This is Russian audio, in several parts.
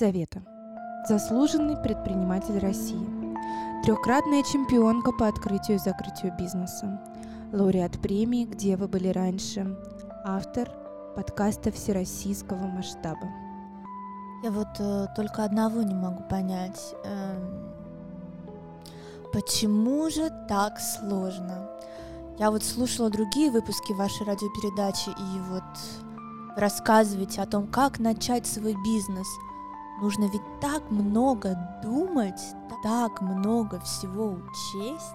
Елизавета. Заслуженный предприниматель России. Трехкратная чемпионка по открытию и закрытию бизнеса. Лауреат премии «Где вы были раньше». Автор подкаста всероссийского масштаба. Я вот э, только одного не могу понять. Эм, почему же так сложно? Я вот слушала другие выпуски вашей радиопередачи, и вот рассказываете о том, как начать свой бизнес. Нужно ведь так много думать, так много всего учесть.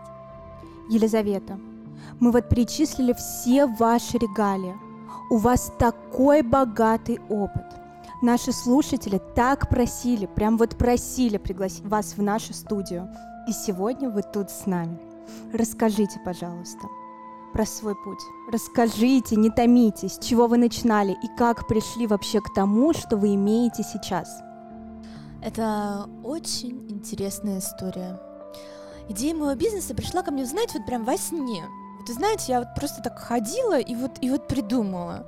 Елизавета, мы вот перечислили все ваши регалии. У вас такой богатый опыт. Наши слушатели так просили, прям вот просили пригласить вас в нашу студию. И сегодня вы тут с нами. Расскажите, пожалуйста, про свой путь. Расскажите, не томитесь, с чего вы начинали и как пришли вообще к тому, что вы имеете сейчас. Это очень интересная история. Идея моего бизнеса пришла ко мне, знаете, вот прям во сне. Вот, знаете, я вот просто так ходила и вот, и вот придумала.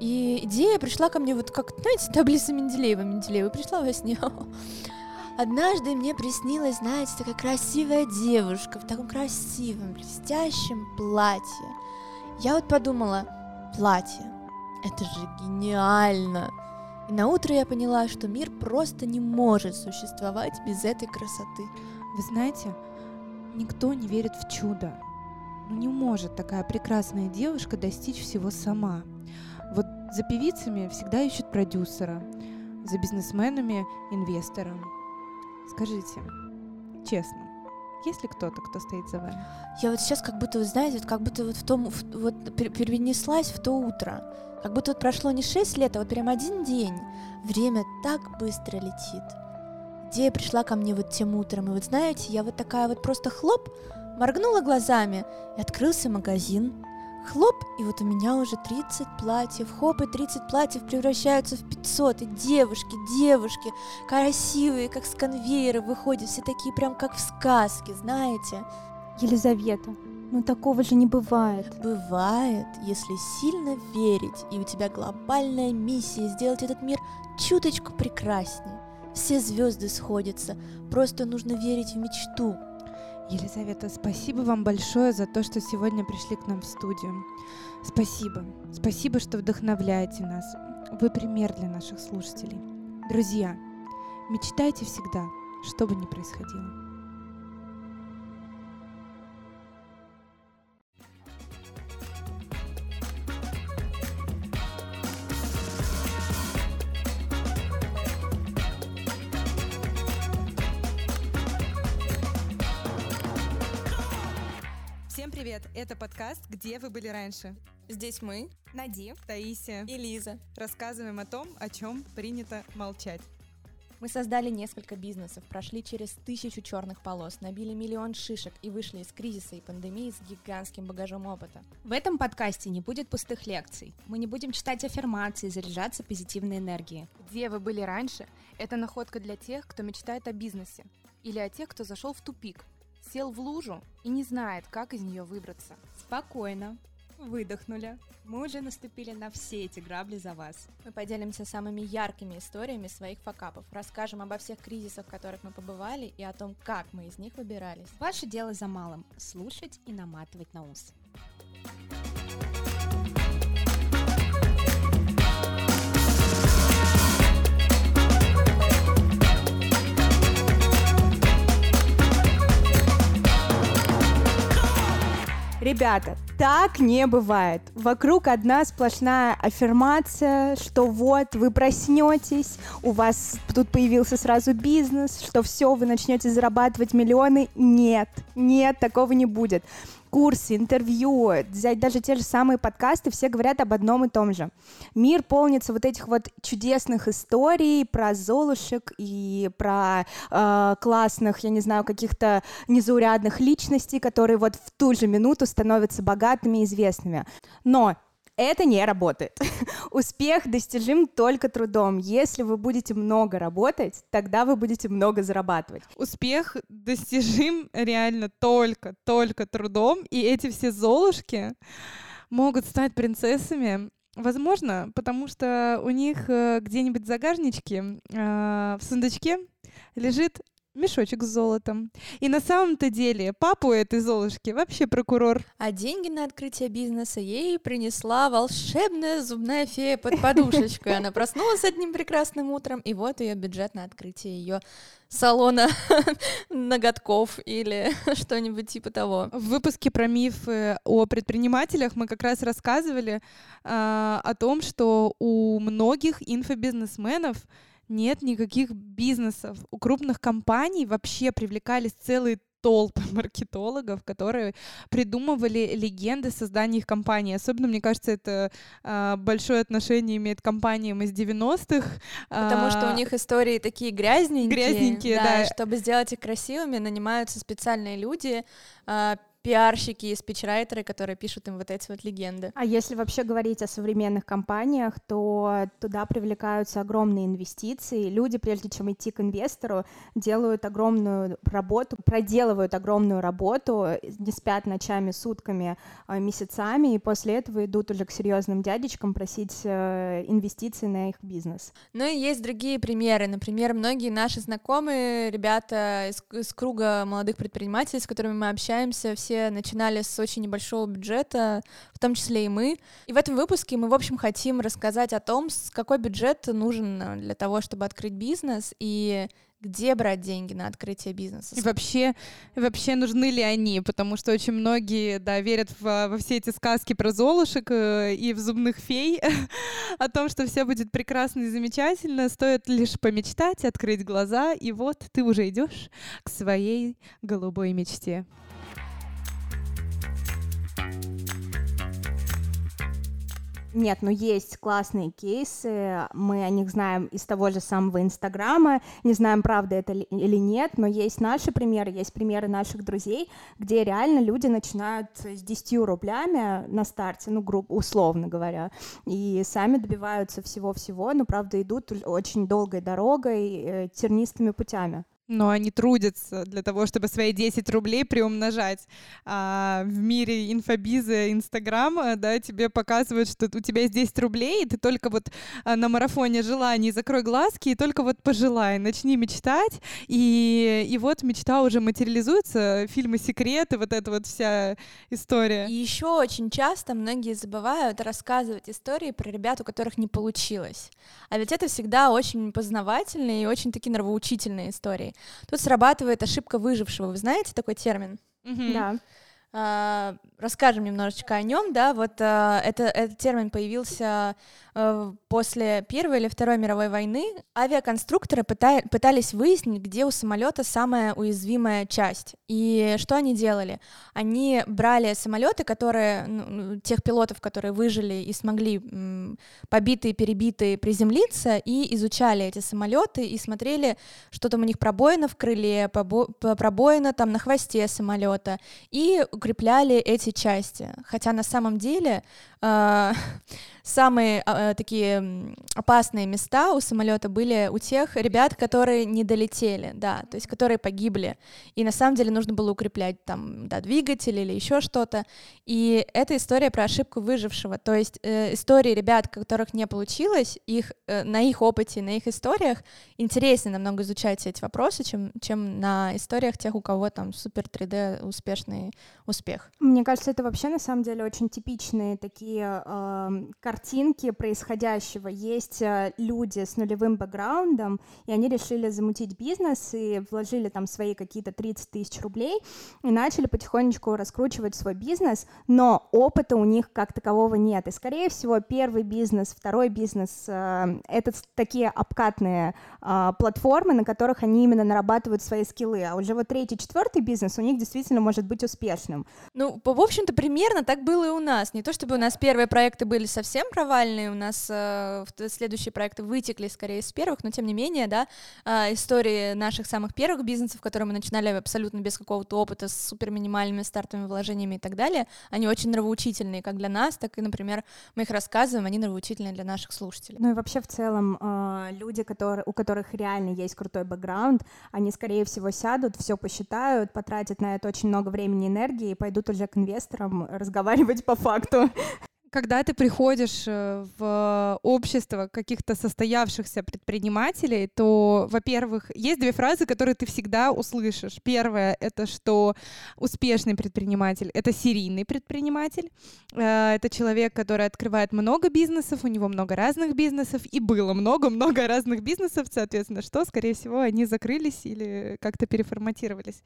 И идея пришла ко мне вот как, знаете, таблица Менделеева, Менделеева пришла во сне. Однажды мне приснилась, знаете, такая красивая девушка в таком красивом, блестящем платье. Я вот подумала, платье, это же гениально. И на утро я поняла, что мир просто не может существовать без этой красоты. Вы знаете, никто не верит в чудо. Ну не может такая прекрасная девушка достичь всего сама. Вот за певицами всегда ищут продюсера, за бизнесменами – инвестора. Скажите, честно, есть ли кто-то, кто стоит за вами? Я вот сейчас как будто, знаете, как будто вот в том, вот перенеслась в то утро. Как будто вот прошло не шесть лет, а вот прям один день. Время так быстро летит. Идея пришла ко мне вот тем утром, и вот знаете, я вот такая вот просто хлоп, моргнула глазами, и открылся магазин. Хлоп, и вот у меня уже 30 платьев. Хоп, и 30 платьев превращаются в 500. И девушки, девушки, красивые, как с конвейера выходят. Все такие прям как в сказке, знаете. Елизавета, ну такого же не бывает. Бывает, если сильно верить, и у тебя глобальная миссия сделать этот мир чуточку прекраснее. Все звезды сходятся, просто нужно верить в мечту, Елизавета, спасибо вам большое за то, что сегодня пришли к нам в студию. Спасибо. Спасибо, что вдохновляете нас. Вы пример для наших слушателей. Друзья, мечтайте всегда, что бы ни происходило. Привет, это подкаст «Где вы были раньше?». Здесь мы, Нади, Таисия и Лиза, рассказываем о том, о чем принято молчать. Мы создали несколько бизнесов, прошли через тысячу черных полос, набили миллион шишек и вышли из кризиса и пандемии с гигантским багажом опыта. В этом подкасте не будет пустых лекций. Мы не будем читать аффирмации, заряжаться позитивной энергией. Где вы были раньше? Это находка для тех, кто мечтает о бизнесе. Или о тех, кто зашел в тупик – сел в лужу и не знает, как из нее выбраться. Спокойно. Выдохнули. Мы уже наступили на все эти грабли за вас. Мы поделимся самыми яркими историями своих факапов, расскажем обо всех кризисах, в которых мы побывали, и о том, как мы из них выбирались. Ваше дело за малым – слушать и наматывать на ус. Ребята, так не бывает. Вокруг одна сплошная аффирмация, что вот вы проснетесь, у вас тут появился сразу бизнес, что все, вы начнете зарабатывать миллионы. Нет, нет, такого не будет курсы, интервью, взять даже те же самые подкасты, все говорят об одном и том же. Мир полнится вот этих вот чудесных историй про золушек и про э, классных, я не знаю, каких-то незаурядных личностей, которые вот в ту же минуту становятся богатыми и известными. Но это не работает. Успех достижим только трудом. Если вы будете много работать, тогда вы будете много зарабатывать. Успех достижим реально только, только трудом. И эти все золушки могут стать принцессами Возможно, потому что у них э, где-нибудь в загажничке, э, в сундучке лежит мешочек с золотом. И на самом-то деле папу этой Золушки вообще прокурор. А деньги на открытие бизнеса ей принесла волшебная зубная фея под подушечкой. Она проснулась одним прекрасным утром, и вот ее бюджет на открытие ее салона ноготков или что-нибудь типа того. В выпуске про мифы о предпринимателях мы как раз рассказывали э, о том, что у многих инфобизнесменов нет никаких бизнесов. У крупных компаний вообще привлекались целые толпы маркетологов, которые придумывали легенды создания их компании. Особенно, мне кажется, это а, большое отношение имеет к компаниям из 90-х. Потому а, что у них истории такие грязненькие. Грязненькие, да. да. Чтобы сделать их красивыми, нанимаются специальные люди, а, пиарщики и спичрайтеры, которые пишут им вот эти вот легенды. А если вообще говорить о современных компаниях, то туда привлекаются огромные инвестиции. Люди, прежде чем идти к инвестору, делают огромную работу, проделывают огромную работу, не спят ночами, сутками, а, месяцами, и после этого идут уже к серьезным дядечкам просить э, инвестиций на их бизнес. Ну и есть другие примеры. Например, многие наши знакомые ребята из, из круга молодых предпринимателей, с которыми мы общаемся, все начинали с очень небольшого бюджета, в том числе и мы. И в этом выпуске мы, в общем, хотим рассказать о том, с какой бюджет нужен для того, чтобы открыть бизнес, и где брать деньги на открытие бизнеса. И вообще, вообще нужны ли они? Потому что очень многие, да, верят в, во все эти сказки про золушек э, и в зубных фей, о том, что все будет прекрасно и замечательно. Стоит лишь помечтать, открыть глаза, и вот ты уже идешь к своей голубой мечте. Нет, ну есть классные кейсы, мы о них знаем из того же самого Инстаграма, не знаем, правда это ли- или нет, но есть наши примеры, есть примеры наших друзей, где реально люди начинают с 10 рублями на старте, ну, грубо, условно говоря, и сами добиваются всего-всего, но, правда, идут очень долгой дорогой, э, тернистыми путями. Но они трудятся для того, чтобы свои 10 рублей приумножать. А в мире инфобиза, Инстаграма, да, тебе показывают, что у тебя есть 10 рублей, и ты только вот а, на марафоне желаний закрой глазки и только вот пожелай, начни мечтать, и, и вот мечта уже материализуется, фильмы «Секреты», вот эта вот вся история. И еще очень часто многие забывают рассказывать истории про ребят, у которых не получилось. А ведь это всегда очень познавательные и очень такие нравоучительные истории. Тут срабатывает ошибка выжившего. Вы знаете такой термин? Мгм. Да. А, расскажем немножечко о нем, да, вот а, это, этот термин появился после Первой или Второй мировой войны. Авиаконструкторы пыта- пытались выяснить, где у самолета самая уязвимая часть. И что они делали? Они брали самолеты, которые, ну, тех пилотов, которые выжили и смогли побитые, перебитые приземлиться, и изучали эти самолеты и смотрели, что там у них пробоина в крыле, пробоина там на хвосте самолета, и укрепляли эти части. Хотя на самом деле э, самые э, такие опасные места у самолета были у тех ребят, которые не долетели, да, то есть которые погибли. И на самом деле нужно было укреплять там, да, двигатель или еще что-то. И это история про ошибку выжившего. То есть э, истории ребят, которых не получилось, их, э, на их опыте, на их историях интереснее намного изучать эти вопросы, чем, чем на историях тех, у кого там супер 3D успешный успех. Мне кажется, это вообще на самом деле очень типичные такие э, картинки происходящего. Есть э, люди с нулевым бэкграундом, и они решили замутить бизнес и вложили там свои какие-то 30 тысяч рублей и начали потихонечку раскручивать свой бизнес, но опыта у них как такового нет. И, скорее всего, первый бизнес, второй бизнес э, — это такие обкатные э, платформы, на которых они именно нарабатывают свои скиллы. А уже вот третий, четвертый бизнес у них действительно может быть успешным. Ну, в общем-то, примерно так было и у нас. Не то чтобы у нас первые проекты были совсем провальные, у нас э, т- следующие проекты вытекли скорее из первых, но тем не менее, да, а, истории наших самых первых бизнесов, которые мы начинали абсолютно без какого-то опыта, с супер минимальными стартовыми вложениями и так далее, они очень нравоучительные как для нас, так и, например, мы их рассказываем, они нравоучительные для наших слушателей. Ну и вообще в целом э, люди, которые, у которых реально есть крутой бэкграунд, они, скорее всего, сядут, все посчитают, потратят на это очень много времени и энергии и пойдут уже к инвесторам разговаривать по факту. Когда ты приходишь э, в общество каких-то состоявшихся предпринимателей, то, во-первых, есть две фразы, которые ты всегда услышишь. Первое — это что успешный предприниматель — это серийный предприниматель. Э, это человек, который открывает много бизнесов, у него много разных бизнесов, и было много-много разных бизнесов, соответственно, что, скорее всего, они закрылись или как-то переформатировались.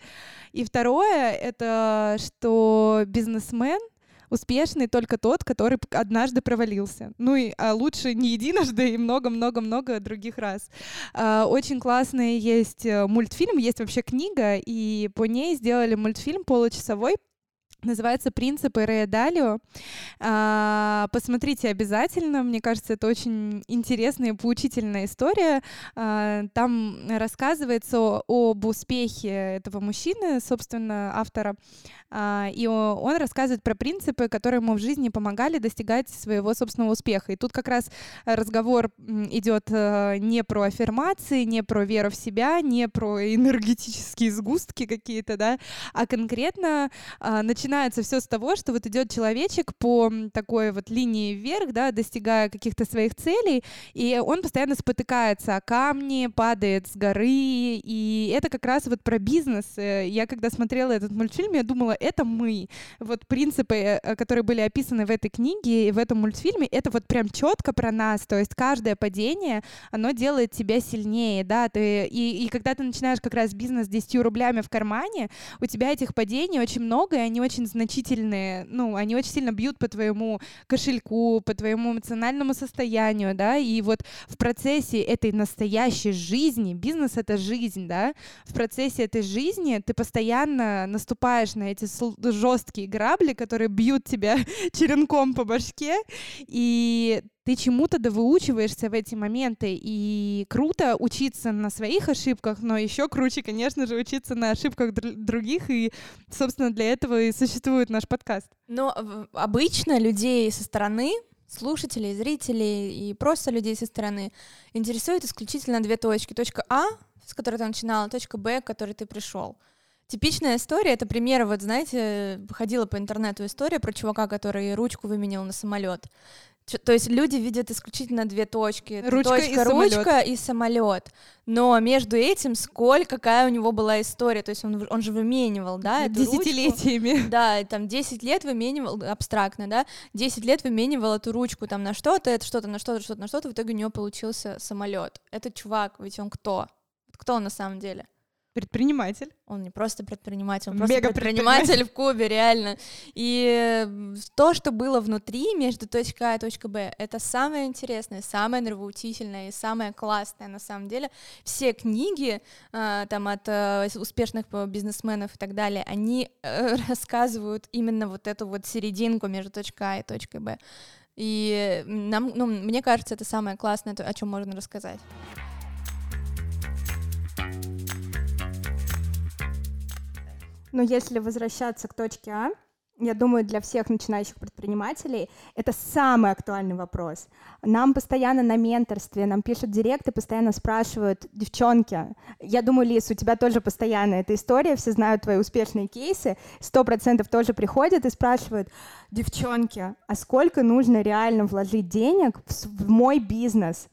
И второе — это что бизнесмен — успешный только тот, который однажды провалился. Ну и а лучше не единожды и много-много-много других раз. А, очень классный есть э, мультфильм, есть вообще книга, и по ней сделали мультфильм получасовой Называется «Принципы Рея Далио». А, посмотрите обязательно. Мне кажется, это очень интересная и поучительная история. А, там рассказывается об успехе этого мужчины, собственно, автора. А, и он рассказывает про принципы, которые ему в жизни помогали достигать своего собственного успеха. И тут как раз разговор идет э, не про аффирмации, не про веру в себя, не про энергетические сгустки какие-то, да, а конкретно начинается все с того, что вот идет человечек по такой вот линии вверх, да, достигая каких-то своих целей, и он постоянно спотыкается о камни, падает с горы, и это как раз вот про бизнес. Э, я когда смотрела этот мультфильм, я думала, это мы. Вот принципы, э, которые были описаны в этой книге и в этом мультфильме, это вот прям четко про нас. То есть каждое падение, оно делает тебя сильнее, да, ты, и, и когда ты начинаешь как раз бизнес с 10 рублями в кармане, у тебя этих падений очень много, и они очень значительные, ну, они очень сильно бьют по твоему кошельку, по твоему эмоциональному состоянию, да, и вот в процессе этой настоящей жизни, бизнес — это жизнь, да, в процессе этой жизни ты постоянно наступаешь на эти жесткие грабли, которые бьют тебя черенком по башке, и ты чему-то да выучиваешься в эти моменты. И круто учиться на своих ошибках, но еще круче, конечно же, учиться на ошибках др- других. И, собственно, для этого и существует наш подкаст. Но обычно людей со стороны слушателей, зрителей и просто людей со стороны интересует исключительно две точки. Точка А, с которой ты начинала, точка Б, к которой ты пришел. Типичная история, это пример, вот знаете, ходила по интернету история про чувака, который ручку выменил на самолет. То есть люди видят исключительно две точки. Ручка точка, и ручка самолет. и самолет. Но между этим сколько, какая у него была история. То есть он, он же выменивал, да, эту Десятилетиями. Ручку. Да, там 10 лет выменивал, абстрактно, да, 10 лет выменивал эту ручку там на что-то, это что-то, на что-то, что-то, на что-то, в итоге у него получился самолет. Этот чувак, ведь он кто? Кто он на самом деле? Предприниматель. Он не просто предприниматель, он просто предприниматель в Кубе, реально. И то, что было внутри, между точкой А и точкой Б, это самое интересное, самое нравоучительное и самое классное на самом деле. Все книги э, там от э, успешных бизнесменов и так далее, они э, рассказывают именно вот эту вот серединку между точкой А и точкой Б. И нам, ну, мне кажется, это самое классное, о чем можно рассказать. Но если возвращаться к точке А, я думаю, для всех начинающих предпринимателей это самый актуальный вопрос. Нам постоянно на менторстве, нам пишут директы, постоянно спрашивают, девчонки, я думаю, Лиз, у тебя тоже постоянно эта история, все знают твои успешные кейсы, сто процентов тоже приходят и спрашивают, девчонки, а сколько нужно реально вложить денег в мой бизнес?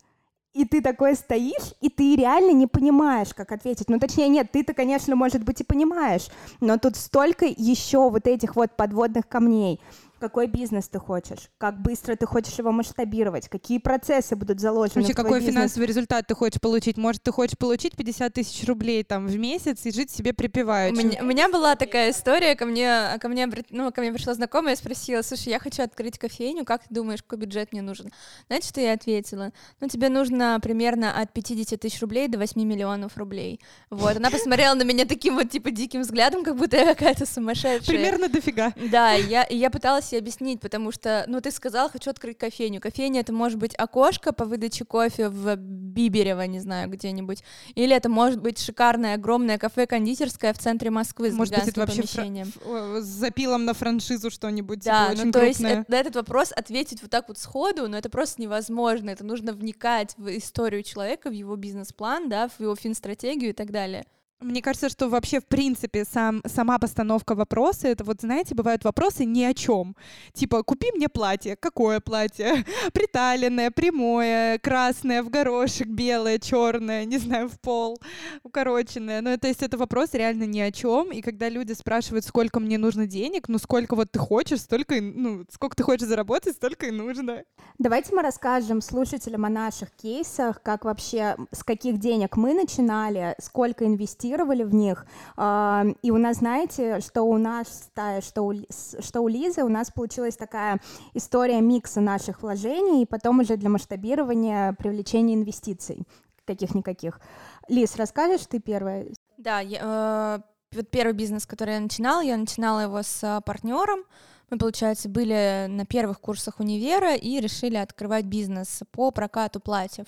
И ты такой стоишь, и ты реально не понимаешь, как ответить. Ну, точнее, нет, ты-то, конечно, может быть, и понимаешь, но тут столько еще вот этих вот подводных камней какой бизнес ты хочешь, как быстро ты хочешь его масштабировать, какие процессы будут заложены Вообще, в твой какой бизнес. финансовый результат ты хочешь получить? Может, ты хочешь получить 50 тысяч рублей там в месяц и жить себе У припеваючи? меня, у меня была такая история, ко мне, ко мне, ну, ко мне пришла знакомая и спросила, слушай, я хочу открыть кофейню, как ты думаешь, какой бюджет мне нужен? Знаете, что я ответила? Ну, тебе нужно примерно от 50 тысяч рублей до 8 миллионов рублей. Вот, она посмотрела на меня таким вот, типа, диким взглядом, как будто я какая-то сумасшедшая. Примерно дофига. Да, я, и я пыталась ей объяснить, потому что, ну, ты сказал, хочу открыть кофейню. Кофейня — это может быть окошко по выдаче кофе в Биберево, не знаю, где-нибудь. Или это может быть шикарное, огромное кафе-кондитерское в центре Москвы с Может быть, это вообще фра- с запилом на франшизу что-нибудь Да, типа, ну очень то есть крупное. э- на этот вопрос ответить вот так вот сходу, но это просто невозможно. Это нужно вникать в историю человека, в его бизнес-план, да, в его финстратегию и так далее. Мне кажется, что вообще, в принципе, сам, сама постановка вопроса, это вот, знаете, бывают вопросы ни о чем. Типа, купи мне платье. Какое платье? Приталенное, прямое, красное, в горошек, белое, черное, не знаю, в пол, укороченное. Ну, то есть это вопрос реально ни о чем. И когда люди спрашивают, сколько мне нужно денег, ну, сколько вот ты хочешь, столько, ну, сколько ты хочешь заработать, столько и нужно. Давайте мы расскажем слушателям о наших кейсах, как вообще, с каких денег мы начинали, сколько инвестировали в них. А, и у нас, знаете, что у нас, что у, что у Лизы, у нас получилась такая история микса наших вложений, и потом уже для масштабирования привлечения инвестиций каких-никаких. Лиз, расскажешь ты первая? Да, я, э, вот первый бизнес, который я начинала, я начинала его с партнером. Мы, получается, были на первых курсах универа и решили открывать бизнес по прокату платьев.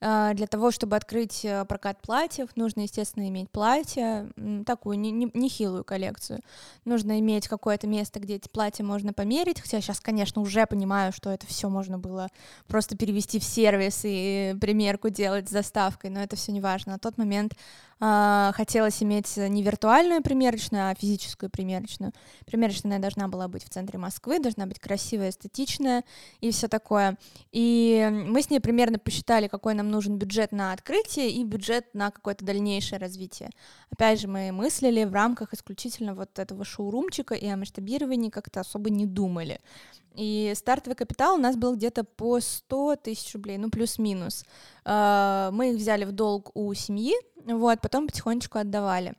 А, для того, чтобы открыть э, прокат платьев, нужно, естественно, иметь платье, такую нехилую коллекцию. Нужно иметь какое-то место, где эти платья можно померить, хотя сейчас, конечно, уже понимаю, что это все можно было просто перевести в сервис и примерку делать с доставкой, но это все не важно. На тот момент э, хотелось иметь не виртуальную примерочную, а физическую примерочную. Примерочная должна была быть в центре Москвы, должна быть красивая, эстетичная и все такое. И мы с ней примерно посчитали, какой нам нужен бюджет на открытие и бюджет на какое-то дальнейшее развитие. Опять же, мы мыслили в рамках исключительно вот этого шоурумчика и о масштабировании как-то особо не думали. И стартовый капитал у нас был где-то по 100 тысяч рублей, ну плюс-минус. А, мы их взяли в долг у семьи, вот, потом потихонечку отдавали.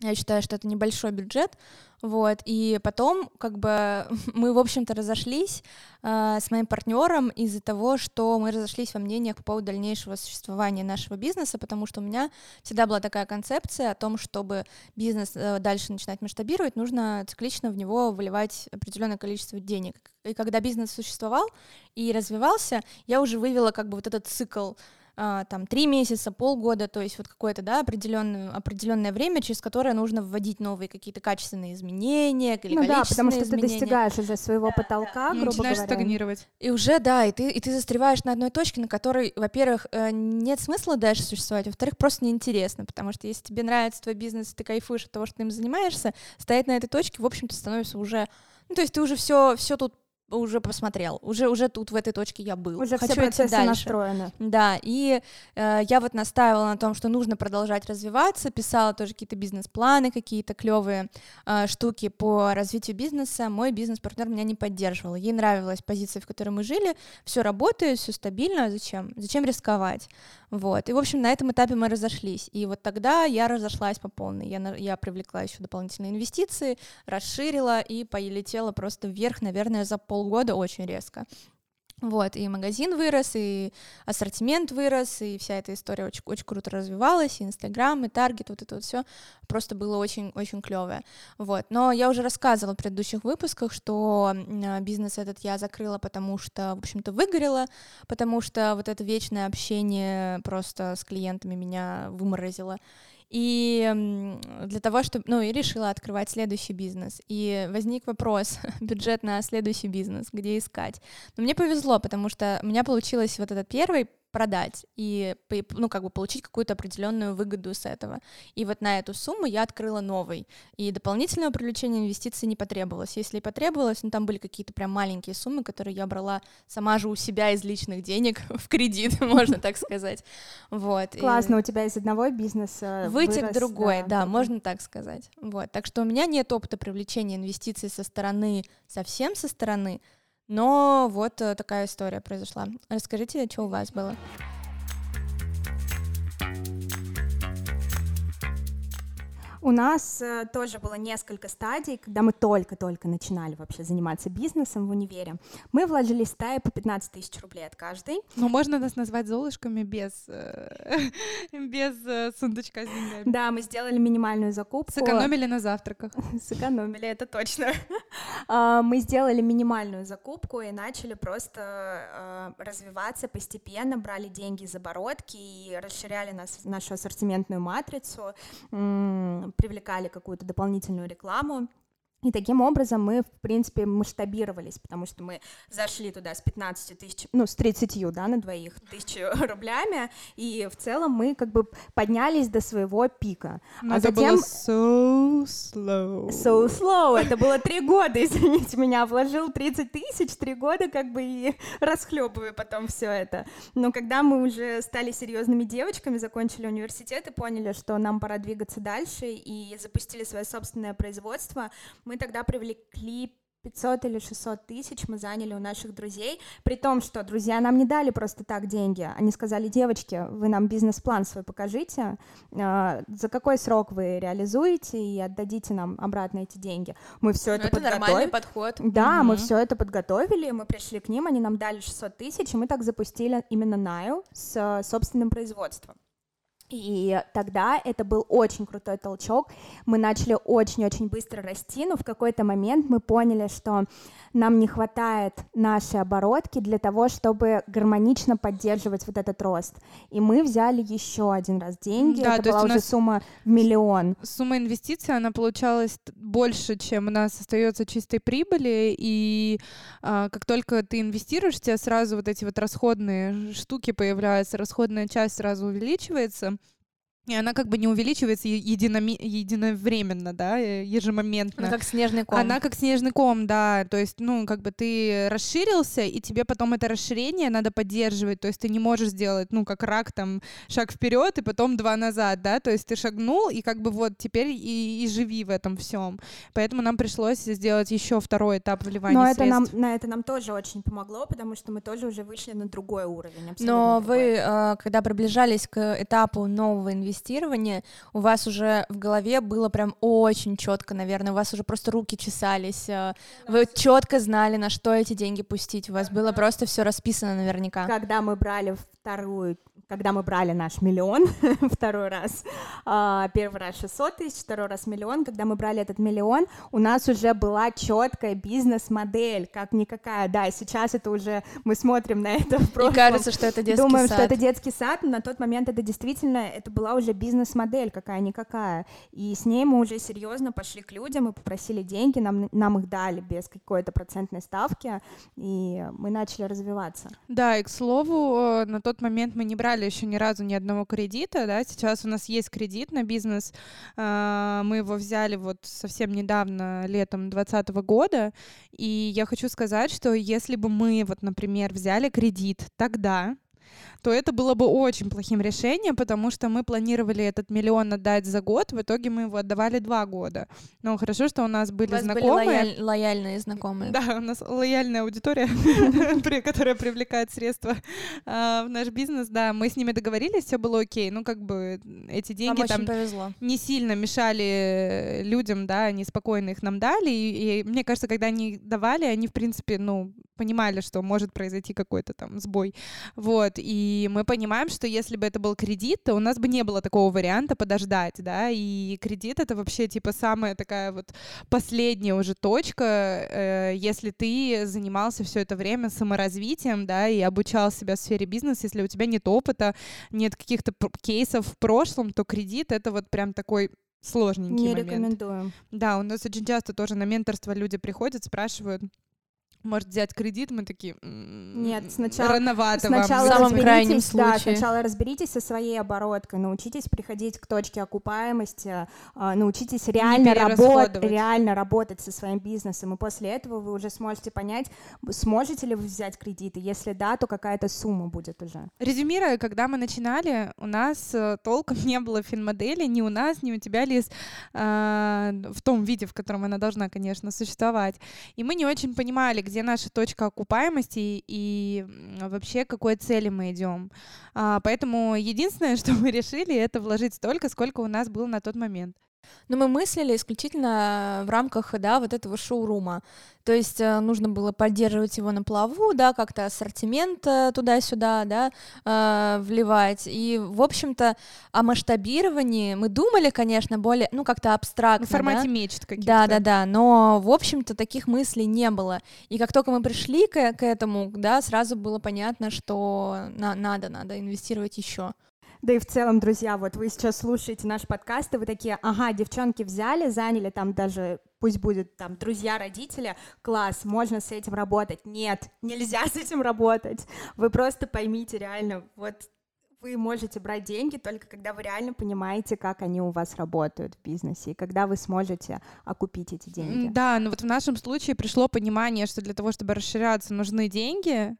Я считаю, что это небольшой бюджет, вот, и потом, как бы, мы, в общем-то, разошлись э, с моим партнером из-за того, что мы разошлись во мнениях по поводу дальнейшего существования нашего бизнеса, потому что у меня всегда была такая концепция о том, чтобы бизнес э, дальше начинать масштабировать, нужно циклично в него выливать определенное количество денег. И когда бизнес существовал и развивался, я уже вывела как бы вот этот цикл там три месяца, полгода, то есть вот какое-то да определенное определенное время, через которое нужно вводить новые какие-то качественные изменения или ну да, потому что изменения. ты достигаешь уже своего да, потолка, да. грубо Начинаешь говоря. стагнировать. И уже да, и ты и ты застреваешь на одной точке, на которой, во-первых, э, нет смысла дальше существовать, во-вторых, просто неинтересно, потому что если тебе нравится твой бизнес, ты кайфуешь от того, что ты им занимаешься, стоять на этой точке, в общем-то, становится уже ну, то есть ты уже все, все тут уже посмотрел, уже уже тут в этой точке я был. Уже Хочу все процессы дальше. настроены. Да, и э, я вот настаивала на том, что нужно продолжать развиваться, писала тоже какие-то бизнес-планы, какие-то клевые э, штуки по развитию бизнеса. Мой бизнес-партнер меня не поддерживал. Ей нравилась позиция, в которой мы жили, все работает, все стабильно, зачем? Зачем рисковать? Вот. И, в общем, на этом этапе мы разошлись. И вот тогда я разошлась по полной. Я, я привлекла еще дополнительные инвестиции, расширила и полетела просто вверх, наверное, за полгода очень резко. Вот, и магазин вырос, и ассортимент вырос, и вся эта история очень, очень круто развивалась, и Инстаграм, и Таргет, вот это вот все просто было очень-очень клевое. Вот, но я уже рассказывала в предыдущих выпусках, что бизнес этот я закрыла, потому что, в общем-то, выгорела, потому что вот это вечное общение просто с клиентами меня выморозило. И для того, чтобы, ну, и решила открывать следующий бизнес. И возник вопрос, бюджет на следующий бизнес, где искать. Но мне повезло, потому что у меня получилось вот этот первый продать и, ну, как бы получить какую-то определенную выгоду с этого. И вот на эту сумму я открыла новый. И дополнительного привлечения инвестиций не потребовалось. Если и потребовалось, ну, там были какие-то прям маленькие суммы, которые я брала сама же у себя из личных денег в кредит, можно так сказать. Вот. Классно, у тебя из одного бизнеса Выйти к другой, да, можно так сказать. Вот. Так что у меня нет опыта привлечения инвестиций со стороны, совсем со стороны, но вот э, такая история произошла. Расскажите, что у вас было? У нас э, тоже было несколько стадий, когда мы только-только начинали вообще заниматься бизнесом в универе. Мы вложили стаи по 15 тысяч рублей от каждой. Ну, можно нас назвать золушками без, э, без э, сундучка с деньгами. Да, мы сделали минимальную закупку. Сэкономили на завтраках. Сэкономили, это точно. А, мы сделали минимальную закупку и начали просто развиваться постепенно, брали деньги из оборотки и расширяли нас, нашу ассортиментную матрицу привлекали какую-то дополнительную рекламу, И таким образом мы, в принципе, масштабировались, потому что мы зашли туда с 15 тысяч, ну, с 30, да, на двоих тысяч рублями, и в целом мы как бы поднялись до своего пика. Но а это затем... было so slow. So slow, это было три года, извините меня, вложил 30 тысяч, три года как бы и расхлебываю потом все это. Но когда мы уже стали серьезными девочками, закончили университет и поняли, что нам пора двигаться дальше и запустили свое собственное производство, мы тогда привлекли 500 или 600 тысяч мы заняли у наших друзей, при том, что друзья нам не дали просто так деньги. Они сказали, девочки, вы нам бизнес-план свой покажите, э, за какой срок вы реализуете и отдадите нам обратно эти деньги. Мы все Ну, это, это нормальный подготовили. подход. Да, мы Мгм. все это подготовили, мы пришли к ним, они нам дали 600 тысяч, и мы так запустили именно Наю с собственным производством. И тогда это был очень крутой толчок. Мы начали очень-очень быстро расти, но в какой-то момент мы поняли, что нам не хватает нашей оборотки для того, чтобы гармонично поддерживать вот этот рост. И мы взяли еще один раз деньги. Да, это была уже сумма в миллион. Сумма инвестиций, она получалась больше, чем у нас остается чистой прибыли, и а, как только ты инвестируешь, у тебя сразу вот эти вот расходные штуки появляются, расходная часть сразу увеличивается, и она как бы не увеличивается е- единоме- единовременно, да, э, ежемоментно. Ну, как снежный ком. Она как снежный ком, да, то есть, ну, как бы ты расширился, и тебе потом это расширение надо поддерживать, то есть ты не можешь сделать, ну, как рак, там, шаг вперед и потом два назад, да, то есть ты шагнул, и как бы вот теперь и, и живи в этом всем. Поэтому нам пришлось сделать еще второй этап вливания Но это нам, средств. на это нам тоже очень помогло, потому что мы тоже уже вышли на другой уровень. Но другой. вы, э, когда приближались к этапу нового инвестирования, у вас уже в голове было прям очень четко, наверное, у вас уже просто руки чесались, э, вы четко знали, на что эти деньги пустить, у вас было просто все расписано наверняка. Когда мы брали вторую, когда мы брали наш миллион второй раз, а, первый раз 600 тысяч, второй раз миллион, когда мы брали этот миллион, у нас уже была четкая бизнес-модель, как никакая. Да, сейчас это уже мы смотрим на это в И прошлом. кажется, что это детский Думаем, сад. что это детский сад, но на тот момент это действительно, это была уже бизнес-модель какая-никакая. И с ней мы уже серьезно пошли к людям и попросили деньги, нам, нам их дали без какой-то процентной ставки, и мы начали развиваться. Да, и к слову, э, на тот момент мы не брали еще ни разу ни одного кредита, да, сейчас у нас есть кредит на бизнес, а, мы его взяли вот совсем недавно, летом 2020 года, и я хочу сказать, что если бы мы, вот, например, взяли кредит тогда, то это было бы очень плохим решением, потому что мы планировали этот миллион отдать за год, в итоге мы его отдавали два года. Но хорошо, что у нас У были вас были знакомые. лояль- лояльные знакомые. Да, у нас лояльная аудитория, которая привлекает средства а, в наш бизнес. Да, мы с ними договорились, все было окей. Ну, как бы эти деньги там не сильно мешали людям, да, они спокойно их нам дали. И мне кажется, когда они давали, они, в принципе, ну, понимали, что может произойти какой-то там сбой. Вот, и мы понимаем, что если бы это был кредит, то у нас бы не было такого варианта подождать, да, и кредит — это вообще, типа, самая такая вот последняя уже точка, э, если ты занимался все это время саморазвитием, да, и обучал себя в сфере бизнеса, если у тебя нет опыта, нет каких-то кейсов в прошлом, то кредит — это вот прям такой сложненький Не момент. рекомендуем. Да, у нас очень часто тоже на менторство люди приходят, спрашивают, может взять кредит, мы такие, «М, Нет, сначала- рановато вам». Сначала В самом да, сначала разберитесь со своей обороткой, научитесь приходить к точке окупаемости, а, научитесь реально работать, реально работать со своим бизнесом, и после этого вы уже сможете понять, сможете ли вы взять кредиты, если да, то какая-то сумма будет уже. Резюмируя, когда мы начинали, у нас э, толком не было финмодели, ни у нас, ни у тебя, Лиз, а, в том виде, в котором она должна, конечно, существовать. И мы не очень понимали, где наша точка окупаемости и вообще какой цели мы идем. А, Поэтому единственное, что мы решили, это вложить столько, сколько у нас было на тот момент. Но мы мыслили исключительно в рамках, да, вот этого шоурума. То есть э, нужно было поддерживать его на плаву, да, как-то ассортимент э, туда-сюда, да, э, вливать. И, в общем-то, о масштабировании мы думали, конечно, более, ну, как-то абстрактно, В формате да? мечт каких-то. Да, да, да, но в общем-то таких мыслей не было. И как только мы пришли к, к этому, да, сразу было понятно, что на- надо, надо инвестировать еще. Да и в целом, друзья, вот вы сейчас слушаете наш подкаст, и вы такие, ага, девчонки взяли, заняли там даже, пусть будет там друзья, родители, класс, можно с этим работать. Нет, нельзя с этим работать. Вы просто поймите реально, вот вы можете брать деньги только когда вы реально понимаете, как они у вас работают в бизнесе, и когда вы сможете окупить эти деньги. Да, но вот в нашем случае пришло понимание, что для того, чтобы расширяться, нужны деньги,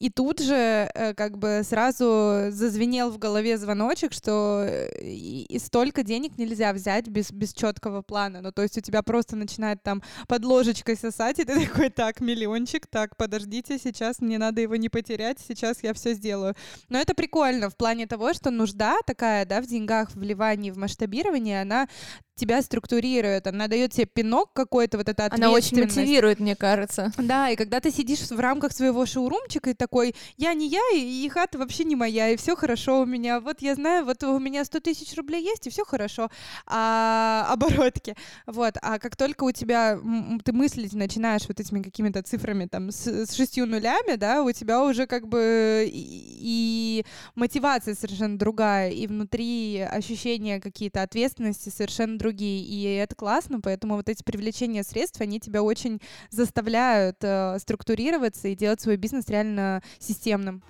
и тут же э, как бы сразу зазвенел в голове звоночек, что э, и столько денег нельзя взять без, без четкого плана. Ну, то есть у тебя просто начинает там под ложечкой сосать, и ты такой, так, миллиончик, так, подождите, сейчас мне надо его не потерять, сейчас я все сделаю. Но это прикольно в плане того, что нужда такая, да, в деньгах, в вливании, в масштабировании, она тебя структурирует, она дает тебе пинок какой-то, вот это Она очень мотивирует, мне кажется. Да, и когда ты сидишь в рамках своего шоурумчика и такой, я не я, и, и хата вообще не моя, и все хорошо у меня, вот я знаю, вот у меня 100 тысяч рублей есть, и все хорошо, а, оборотки, вот, а как только у тебя, ты мыслить начинаешь вот этими какими-то цифрами, там, с, с шестью нулями, да, у тебя уже как бы и, и мотивация совершенно другая, и внутри ощущения какие-то ответственности совершенно другие, и это классно, поэтому вот эти привлечения средств, они тебя очень заставляют э, структурироваться и делать свой бизнес реально системным.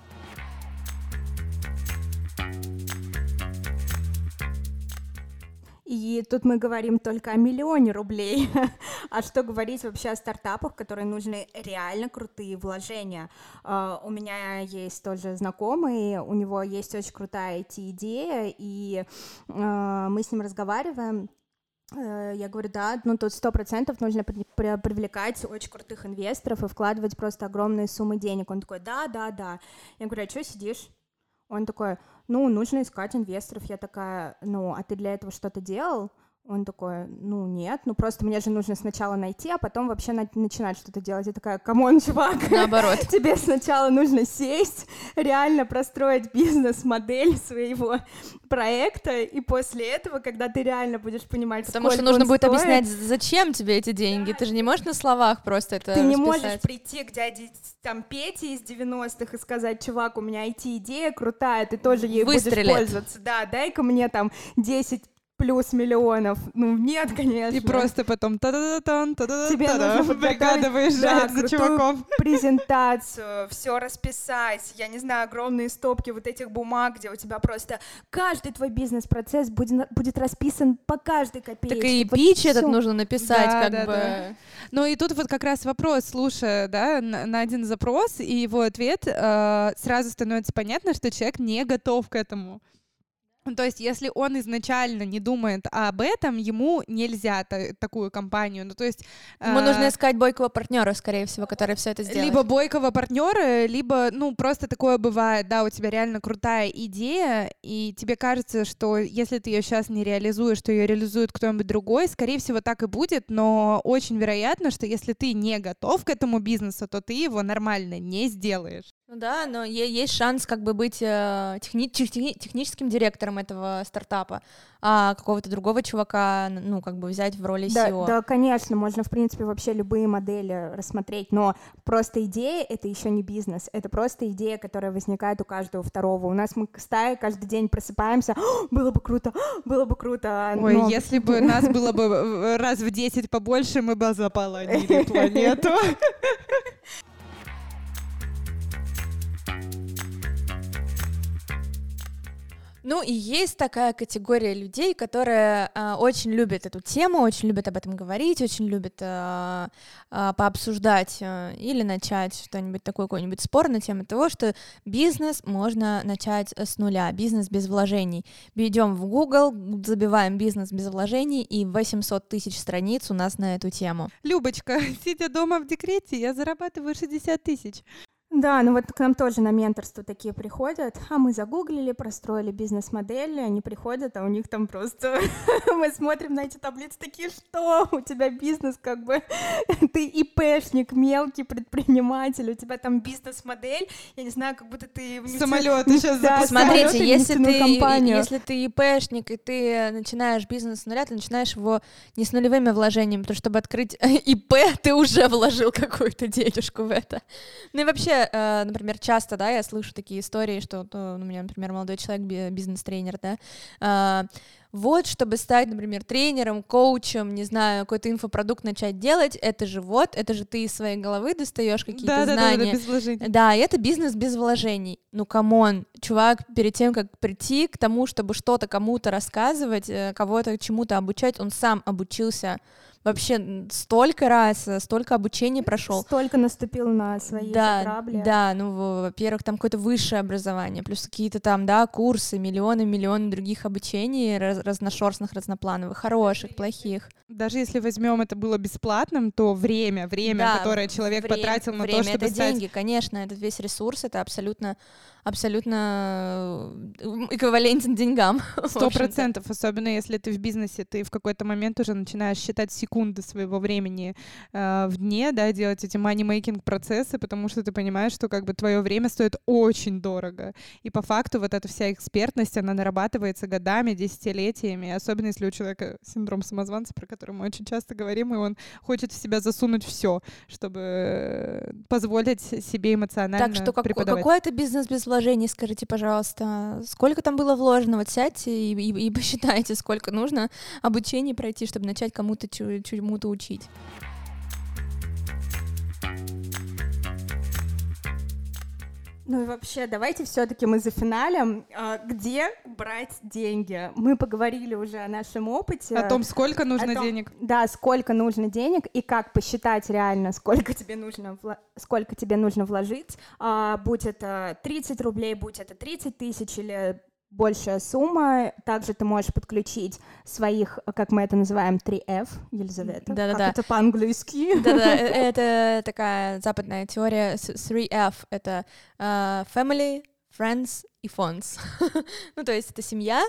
И тут мы говорим только о миллионе рублей. а что говорить вообще о стартапах, которые нужны реально крутые вложения? Uh, у меня есть тоже знакомый, у него есть очень крутая IT-идея, и uh, мы с ним разговариваем, я говорю, да, ну тут сто процентов нужно при при привлекать очень крутых инвесторов и вкладывать просто огромные суммы денег. Он такой, да, да, да. Я говорю, а что сидишь? Он такой, ну, нужно искать инвесторов. Я такая, ну, а ты для этого что-то делал? Он такой, ну нет, ну просто мне же нужно сначала найти, а потом вообще на- начинать что-то делать. Я такая, come on, чувак, наоборот. Тебе сначала нужно сесть, реально простроить бизнес-модель своего проекта, и после этого, когда ты реально будешь понимать, Потому что нужно будет стоит, объяснять, зачем тебе эти деньги. Да. Ты же не можешь на словах просто это Ты расписать. не можешь прийти к дяде там Пете из 90-х и сказать, чувак, у меня IT-идея крутая, ты тоже ей Выстрелит. будешь пользоваться. Да, дай-ка мне там 10 плюс миллионов. Ну, нет, конечно. И просто потом та да да тан та да Тебе нужно бригада выезжает да, за чуваком. презентацию, все расписать, я не знаю, огромные стопки вот этих бумаг, где у тебя просто каждый твой бизнес-процесс будет, будет расписан по каждой копейке. Так и вот пич всё. этот нужно написать, да, как да, бы. Да. Ну и тут вот как раз вопрос, слушая, да, на, на один запрос, и его ответ, э, сразу становится понятно, что человек не готов к этому. То есть, если он изначально не думает об этом, ему нельзя та- такую компанию. Ну, то есть... Ему э- нужно искать бойкого партнера, скорее всего, который все это сделает. Либо бойкого партнера, либо, ну, просто такое бывает, да, у тебя реально крутая идея, и тебе кажется, что если ты ее сейчас не реализуешь, то ее реализует кто-нибудь другой, скорее всего, так и будет, но очень вероятно, что если ты не готов к этому бизнесу, то ты его нормально не сделаешь. Ну да, но есть шанс как бы быть э, техни- техни- техническим директором этого стартапа, а какого-то другого чувака, ну, как бы взять в роли да, SEO. Да, конечно, можно, в принципе, вообще любые модели рассмотреть, но просто идея — это еще не бизнес, это просто идея, которая возникает у каждого второго. У нас мы стая каждый день просыпаемся, было бы круто, было бы круто. Ой, но... если бы нас было бы раз в 10 побольше, мы бы заполонили планету. Ну и есть такая категория людей, которые э, очень любят эту тему, очень любят об этом говорить, очень любят э, э, пообсуждать э, или начать что-нибудь такое, какой-нибудь спор на тему того, что бизнес можно начать с нуля, бизнес без вложений. Идем в Google, забиваем бизнес без вложений, и 800 тысяч страниц у нас на эту тему. Любочка, сидя дома в декрете, я зарабатываю 60 тысяч. Да, ну вот к нам тоже на менторство такие приходят, а мы загуглили, простроили бизнес-модели, они приходят, а у них там просто... мы смотрим на эти таблицы такие, что? У тебя бизнес как бы... ты ИПшник, мелкий предприниматель, у тебя там бизнес-модель, я не знаю, как будто ты... Самолет сейчас да, Смотрите, если ты, если ты ИПшник, и ты начинаешь бизнес с нуля, ты начинаешь его не с нулевыми вложениями, потому что чтобы открыть ИП, ты уже вложил какую-то денежку в это. Ну и вообще, вообще, э, например, часто, да, я слышу такие истории, что ну, у меня, например, молодой человек, бизнес-тренер, да, э, вот, чтобы стать, например, тренером, коучем, не знаю, какой-то инфопродукт начать делать, это же вот, это же ты из своей головы достаешь какие-то да, знания. Да, да, без вложений. Да, и это бизнес без вложений. Ну, come on, чувак, перед тем, как прийти к тому, чтобы что-то кому-то рассказывать, э, кого-то чему-то обучать, он сам обучился вообще столько раз, э, столько обучений прошел. Столько наступил на свои да, грабли. Да, ну, во-первых, там какое-то высшее образование, плюс какие-то там, да, курсы, миллионы, миллионы других обучений, раз разношерстных, разноплановых, хороших, плохих. Даже если возьмем это было бесплатным, то время, время, да, которое человек время, потратил на время то, чтобы это стать... деньги, конечно, этот весь ресурс, это абсолютно абсолютно э, эквивалентен деньгам. Сто процентов, особенно если ты в бизнесе, ты в какой-то момент уже начинаешь считать секунды своего времени э, в дне, да, делать эти money-making процессы, потому что ты понимаешь, что как бы твое время стоит очень дорого. И по факту вот эта вся экспертность, она нарабатывается годами, десятилетиями, особенно если у человека синдром самозванца, про который мы очень часто говорим, и он хочет в себя засунуть все, чтобы э, позволить себе эмоционально Так что как, какой это бизнес без вложений, скажите, пожалуйста, сколько там было вложено? Вот сядьте и, и, и посчитайте, сколько нужно обучения пройти, чтобы начать кому-то чему-то учить. Ну и вообще, давайте все-таки мы за финалем. А, где брать деньги? Мы поговорили уже о нашем опыте. О том, сколько нужно том, денег. Да, сколько нужно денег и как посчитать реально, сколько тебе нужно, сколько тебе нужно вложить. А, будь это 30 рублей, будь это 30 тысяч или большая сумма. Также ты можешь подключить своих, как мы это называем, 3F, Елизавета. Да-да-да. это по-английски? Да-да, э, это такая западная теория 3F. Это uh, family, friends и funds. ну, то есть это семья,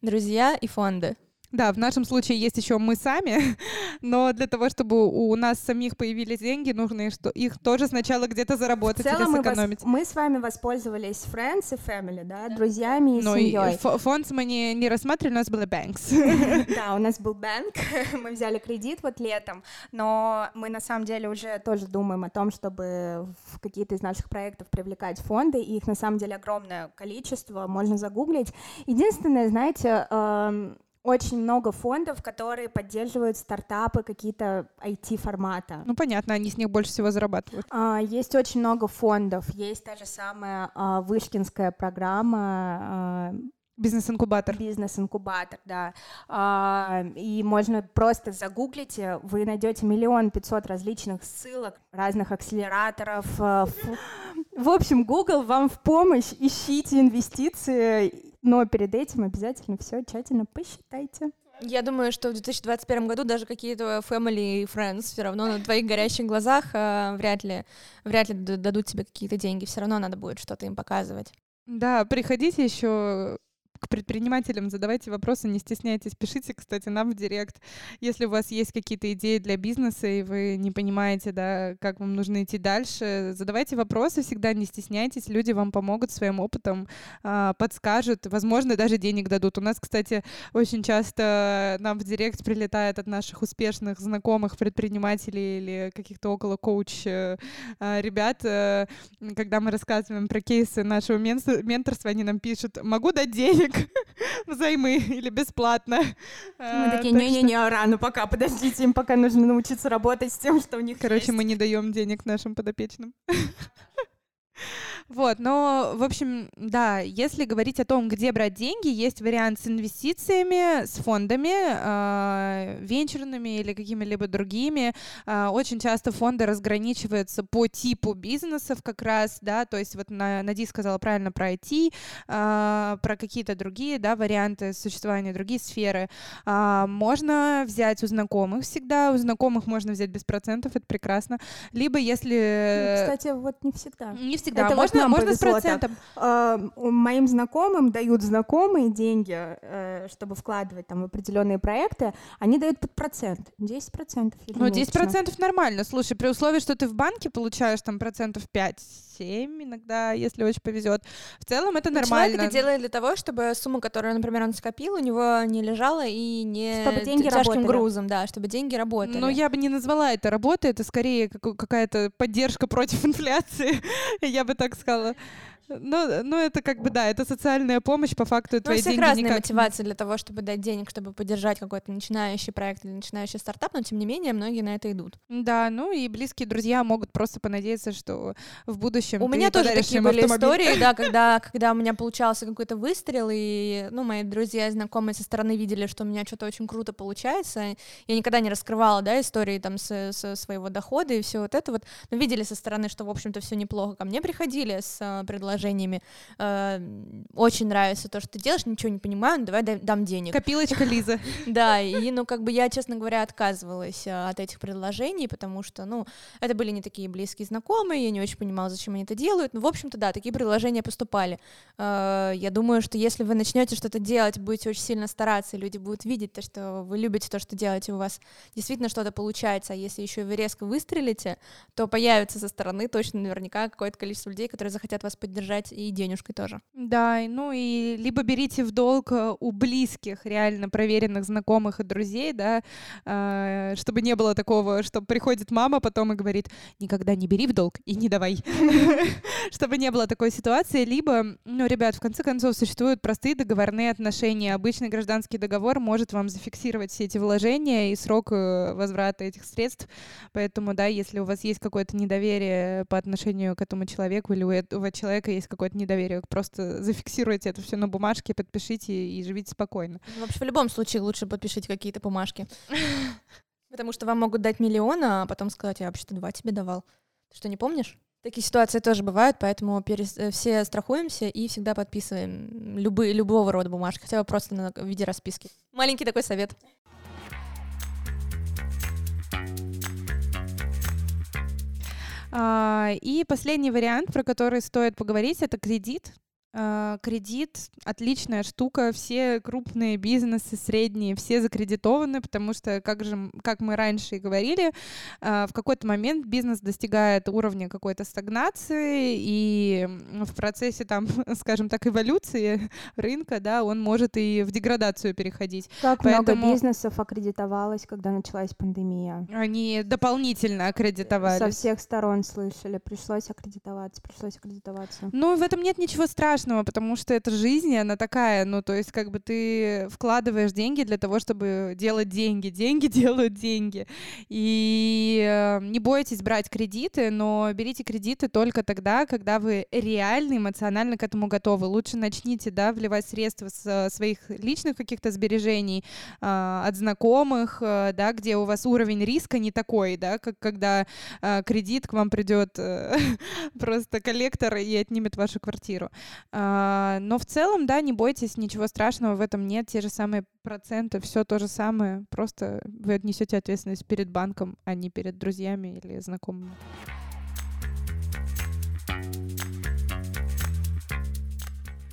друзья и фонды. Да, в нашем случае есть еще мы сами, но для того, чтобы у нас самих появились деньги, нужно их тоже сначала где-то заработать в целом или сэкономить. Мы, мы с вами воспользовались friends и family, да, друзьями и но семьей. Фонд мы не, не рассматривали, у нас было banks. Да, у нас был банк, мы взяли кредит вот летом, но мы на самом деле уже тоже думаем о том, чтобы в какие-то из наших проектов привлекать фонды, и их на самом деле огромное количество, можно загуглить. Единственное, знаете, эм, очень много фондов, которые поддерживают стартапы, какие-то IT-формата. Ну, понятно, они с них больше всего зарабатывают. А, есть очень много фондов. Есть та же самая а, Вышкинская программа. А, Бизнес-инкубатор. Бизнес-инкубатор, да. А, и можно просто загуглить, вы найдете миллион пятьсот различных ссылок, разных акселераторов. А, в общем, Google вам в помощь, ищите инвестиции но перед этим обязательно все тщательно посчитайте. Я думаю, что в 2021 году даже какие-то family и friends все равно на твоих горящих глазах э, вряд ли, вряд ли дадут тебе какие-то деньги. Все равно надо будет что-то им показывать. Да, приходите еще к предпринимателям задавайте вопросы, не стесняйтесь, пишите, кстати, нам в директ, если у вас есть какие-то идеи для бизнеса, и вы не понимаете, да, как вам нужно идти дальше, задавайте вопросы, всегда не стесняйтесь, люди вам помогут своим опытом, а, подскажут, возможно, даже денег дадут. У нас, кстати, очень часто нам в директ прилетает от наших успешных знакомых предпринимателей или каких-то около коуч э, а, ребят, э, когда мы рассказываем про кейсы нашего менторства, они нам пишут, могу дать денег, денег взаймы или бесплатно. Мы а, такие, не-не-не, рано пока, подождите, им пока нужно научиться работать с тем, что у них Короче, мы не даем денег нашим подопечным. Вот, но, в общем, да, если говорить о том, где брать деньги, есть вариант с инвестициями, с фондами, э, венчурными или какими-либо другими. Э, очень часто фонды разграничиваются по типу бизнесов как раз, да, то есть вот Нади сказала правильно про IT, э, про какие-то другие, да, варианты существования, другие сферы. Э, можно взять у знакомых всегда, у знакомых можно взять без процентов, это прекрасно. Либо если... Ну, кстати, вот не всегда. Не всегда. Это можно нам можно с процентом. Э, моим знакомым дают знакомые деньги, э, чтобы вкладывать там в определенные проекты, они дают под процент, 10 процентов. Ну, 10 процентов нормально. Слушай, при условии, что ты в банке получаешь там процентов 5, 7 иногда, если очень повезет. В целом это Но нормально. Человек это делает для того, чтобы сумма, которую, например, он скопил, у него не лежала и не Чтобы деньги тяжким работали. грузом, да, чтобы деньги работали. Но я бы не назвала это работой, это скорее как- какая-то поддержка против инфляции, я бы так сказала. Ну, ну, это как бы, да, это социальная помощь, по факту Ну, у твои всех деньги разные никак... мотивации для того, чтобы дать денег, чтобы поддержать какой-то начинающий проект или начинающий стартап, но тем не менее многие на это идут. Да, ну и близкие друзья могут просто понадеяться, что в будущем У меня тоже такие были автомобиль. истории, да, когда, когда у меня получался какой-то выстрел, и, ну, мои друзья и знакомые со стороны видели, что у меня что-то очень круто получается. Я никогда не раскрывала, да, истории там со, со своего дохода и все вот это вот, но видели со стороны, что, в общем-то, все неплохо. Ко мне приходили с э, предложениями, э, очень нравится то, что ты делаешь, ничего не понимаю, ну, давай дам денег. Копилочка Лиза. Да, и, ну, как бы я, честно говоря, отказывалась э, от этих предложений, потому что, ну, это были не такие близкие знакомые, я не очень понимала, зачем они это делают. Ну, в общем-то, да, такие предложения поступали. Э, Я думаю, что если вы начнете что-то делать, будете очень сильно стараться, и люди будут видеть то, что вы любите то, что делаете, у вас действительно что-то получается, а если еще вы резко выстрелите, то появится со стороны точно наверняка какое-то количество людей, которые захотят вас поддержать и денежкой тоже. Да, ну и либо берите в долг э, у близких, реально проверенных знакомых и друзей, да, э, чтобы не было такого, что приходит мама потом и говорит, никогда не бери в долг и не давай. Чтобы не было такой ситуации. Либо, ну, ребят, в конце концов, существуют простые договорные отношения. Обычный гражданский договор может вам зафиксировать все эти вложения и срок э, возврата этих средств. Поэтому, да, если у вас есть какое-то недоверие по отношению к этому человеку, или у этого человека есть какое-то недоверие, просто зафиксируйте это все на бумажке, подпишите и живите спокойно. Ну, Вообще, в любом случае лучше подпишите какие-то бумажки. Потому что вам могут дать миллион, а потом сказать, я вообще-то два тебе давал. Ты что, не помнишь? Такие ситуации тоже бывают, поэтому перес- э, все страхуемся и всегда подписываем любые, любого рода бумажки, хотя бы просто на, в виде расписки. Маленький такой совет. И последний вариант, про который стоит поговорить, это кредит. А, Кредит — отличная штука, все крупные бизнесы, средние, все закредитованы, потому что, как же, как мы раньше и говорили, а, в какой-то момент бизнес достигает уровня какой-то стагнации, и в процессе, там, скажем так, эволюции рынка, да, он может и в деградацию переходить. Как Поэтому- много бизнесов аккредитовалось, когда началась пандемия. Они дополнительно аккредитовались. Со всех сторон слышали, пришлось аккредитоваться, пришлось аккредитоваться. Ну, в этом нет ничего страшного, потому что это жизнь, и она такая, ну, то есть, как бы ты вкладываешь деньги для того, чтобы делать деньги. Деньги делают деньги. И э, не бойтесь брать кредиты, но берите кредиты только тогда, когда вы реально эмоционально к этому готовы. Лучше начните, да, вливать средства с своих личных каких-то сбережений, э, от знакомых, э, да, где у вас уровень риска не такой, да, как когда э, кредит к вам придет просто коллектор и отнимет вашу квартиру. А, Но в целом, да, не бойтесь, ничего страшного в этом нет. Те же самые проценты, все то же самое. Просто вы отнесете ответственность перед банком, а не перед друзьями или знакомыми.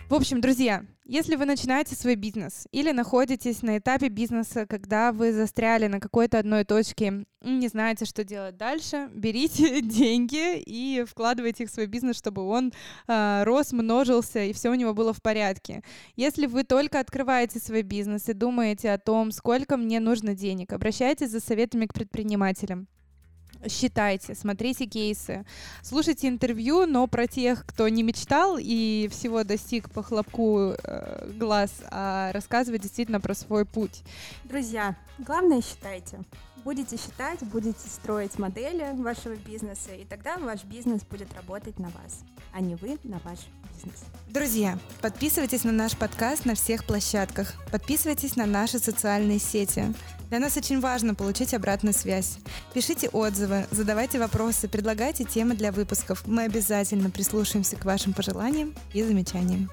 В общем, друзья, если вы начинаете свой бизнес или находитесь на этапе бизнеса, когда вы застряли на какой-то одной точке и не знаете, что делать дальше, берите деньги и вкладывайте их в свой бизнес, чтобы он а, рос, множился и все у него было в порядке. Если вы только открываете свой бизнес и думаете о том, сколько мне нужно денег, обращайтесь за советами к предпринимателям. Считайте, смотрите кейсы, слушайте интервью, но про тех, кто не мечтал и всего достиг по хлопку э, глаз, а рассказывать действительно про свой путь. Друзья, главное считайте. Будете считать, будете строить модели вашего бизнеса, и тогда ваш бизнес будет работать на вас, а не вы на ваш бизнес. Друзья, подписывайтесь на наш подкаст на всех площадках. Подписывайтесь на наши социальные сети. Для нас очень важно получить обратную связь. Пишите отзывы, задавайте вопросы, предлагайте темы для выпусков. Мы обязательно прислушаемся к вашим пожеланиям и замечаниям.